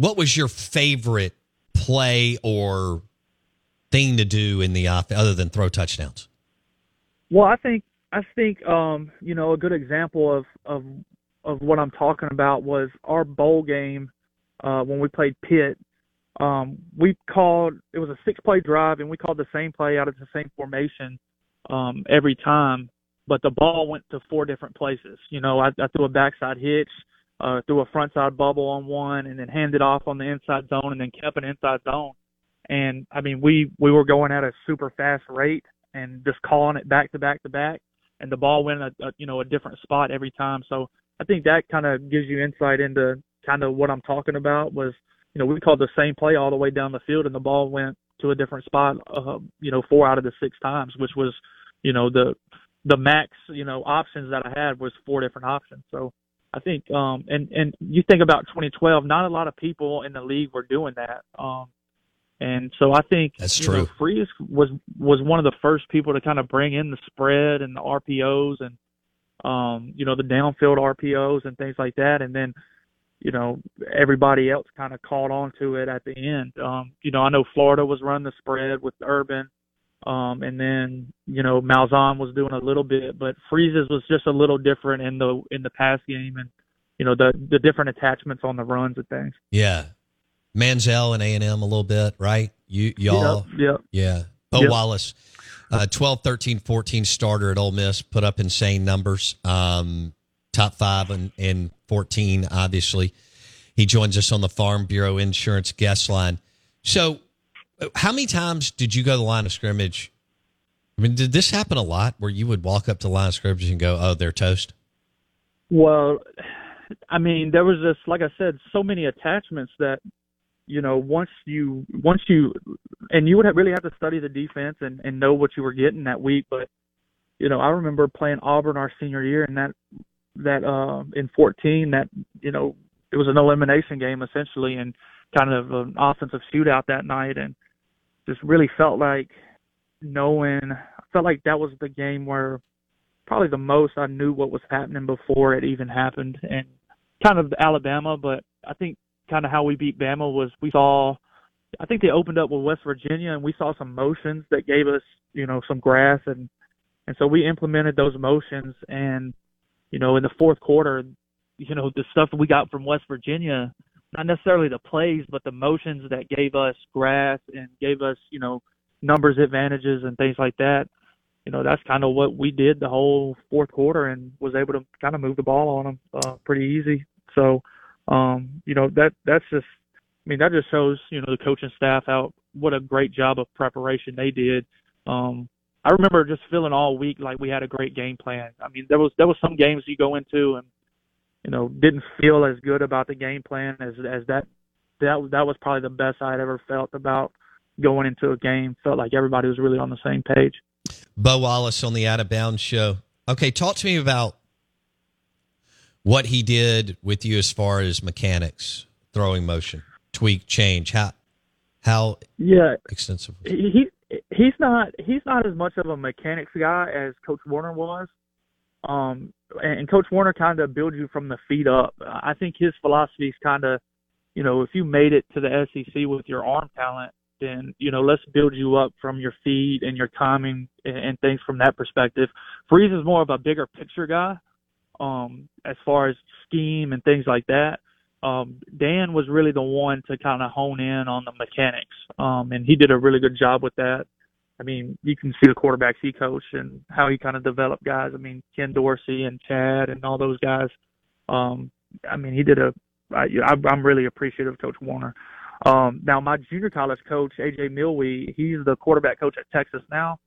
What was your favorite play or thing to do in the off other than throw touchdowns? Well, I think I think um, you know a good example of of of what I'm talking about was our bowl game uh, when we played Pitt. Um, we called it was a six play drive and we called the same play out of the same formation um, every time, but the ball went to four different places. You know, I, I threw a backside hitch, uh, threw a front side bubble on one, and then handed off on the inside zone, and then kept an inside zone. And I mean, we we were going at a super fast rate and just calling it back to back to back, and the ball went a, a you know a different spot every time. So I think that kind of gives you insight into kind of what I'm talking about. Was you know we called the same play all the way down the field, and the ball went to a different spot. Uh, you know, four out of the six times, which was you know the the max you know options that I had was four different options. So I think um and and you think about 2012, not a lot of people in the league were doing that. Um and so I think That's true. Know, Freeze was was one of the first people to kind of bring in the spread and the RPOs and um you know the downfield RPOs and things like that and then you know everybody else kind of caught on to it at the end. Um you know I know Florida was running the spread with Urban um and then you know Malzahn was doing a little bit but Freeze's was just a little different in the in the pass game and you know the the different attachments on the runs and things. Yeah, Manziel and A and M a little bit, right? You y'all, Yep, yep. yeah. Bo Yep. Wallace, uh, 12, 13, 14 starter at Ole Miss, put up insane numbers. Um, top five and, and 14, obviously. He joins us on the Farm Bureau Insurance guest line. So, how many times did you go to the line of scrimmage? I mean, did this happen a lot where you would walk up to the line of scrimmage and go, "Oh, they're toast"? Well, I mean, there was just like I said, so many attachments that you know once you once you and you would have really have to study the defense and and know what you were getting that week. But you know, I remember playing Auburn our senior year and that that uh in 14 that you know it was an elimination game essentially and kind of an offensive shootout that night and just really felt like knowing I felt like that was the game where probably the most I knew what was happening before it even happened and kind of Alabama, but I think kind of how we beat Bama was we saw I think they opened up with West Virginia and we saw some motions that gave us, you know, some grass and and so we implemented those motions and you know, in the fourth quarter, you know, the stuff that we got from West Virginia, not necessarily the plays, but the motions that gave us grass and gave us, you know, numbers advantages and things like that you know that's kind of what we did the whole fourth quarter and was able to kind of move the ball on them uh, pretty easy. So, um, you know that that's just, I mean that just shows you know the coaching staff how what a great job of preparation they did. Um, I remember just feeling all week like we had a great game plan. I mean there was there was some games you go into and you know didn't feel as good about the game plan as as that that that was probably the best I had ever felt about going into a game. Felt like everybody was really on the same page. Bo Wallace on the Out of Bounds show. Okay, talk to me about what he did with you as far as mechanics, throwing motion, tweak, change. How how Yeah, extensive? he he- he's not he's not as much of a mechanics guy as Coach Werner was. Um, and, Coach Werner kind of builds you from the feet up. I think his philosophy is kind of, you know, if you made it to the SEC with your arm talent, then you know let's build you up from your feet and your timing and, and things from that perspective. Freeze is more of a bigger picture guy, um, as far as scheme and things like that. Um, Dan was really the one to kind of hone in on the mechanics, um, and he did a really good job with that. I mean, you can see the quarterbacks he coached and how he kind of developed guys. I mean, Ken Dorsey and Chad and all those guys. Um, I mean, he did a. I, I'm really appreciative of Coach Werner. Um, now, my junior college coach, AJ Milwee, he's the quarterback coach at Texas now.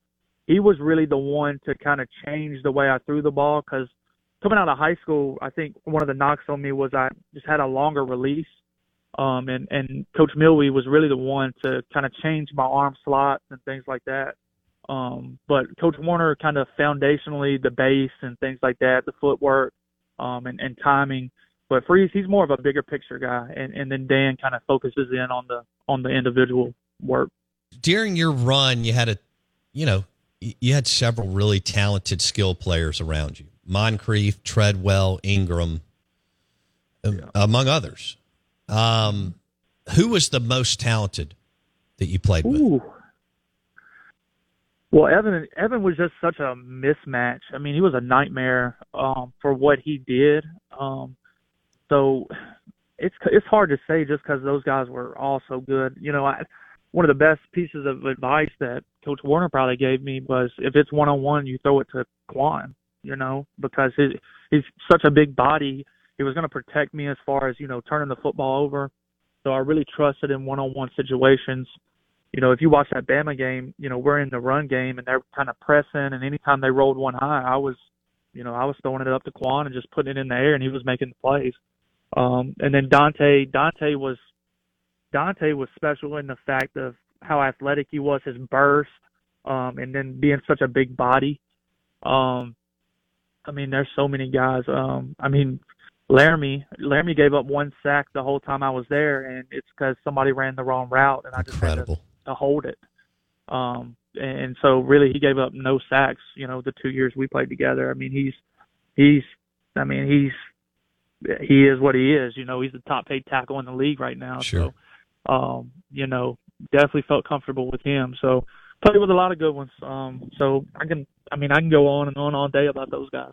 He was really the one to kind of change the way I threw the ball because coming out of high school, I think one of the knocks on me was I just had a longer release. Um, and, and Coach Milwee was really the one to kind of change my arm slots and things like that. Um, but Coach Werner kind of foundationally the base and things like that, the footwork, um, and, and timing. But Freeze, he's more of a bigger picture guy, and, and then Dan kind of focuses in on the on the individual work. During your run, you had a, you know, you had several really talented skill players around you: Moncrief, Treadwell, Engram, um, yeah. among others. Um, who was the most talented that you played with? Well, Evan Evan was just such a mismatch. I mean, he was a nightmare um, for what he did. Um, so it's it's hard to say just because those guys were all so good. You know, I, one of the best pieces of advice that Coach Werner probably gave me was if it's one on one, you throw it to Quan. You know, because he, he's such a big body. He was going to protect me as far as you know turning the football over. So I really trusted in one on one situations you know, if you watch that Bama game, you know, we're in the run game and they're kind of pressing, and anytime they rolled one high, I was, you know, I was throwing it up to Quan and just putting it in the air, and he was making the plays. Um, and then Donte, Donte was, Donte was special in the fact of how athletic he was, his burst, um, and then being such a big body. Um, I mean, there's so many guys. Um, I mean, Laremy, Laremy gave up one sack the whole time I was there, and it's because somebody ran the wrong route, and I just Incredible. had to to hold it. Um, and so really he gave up no sacks, you know, the two years we played together. I mean, he's, he's, I mean, he's, he is what he is, you know, he's the top paid tackle in the league right now. Sure. So, um, you know, definitely felt comfortable with him. So played with a lot of good ones. Um, so I can, I mean, I can go on and on all day about those guys.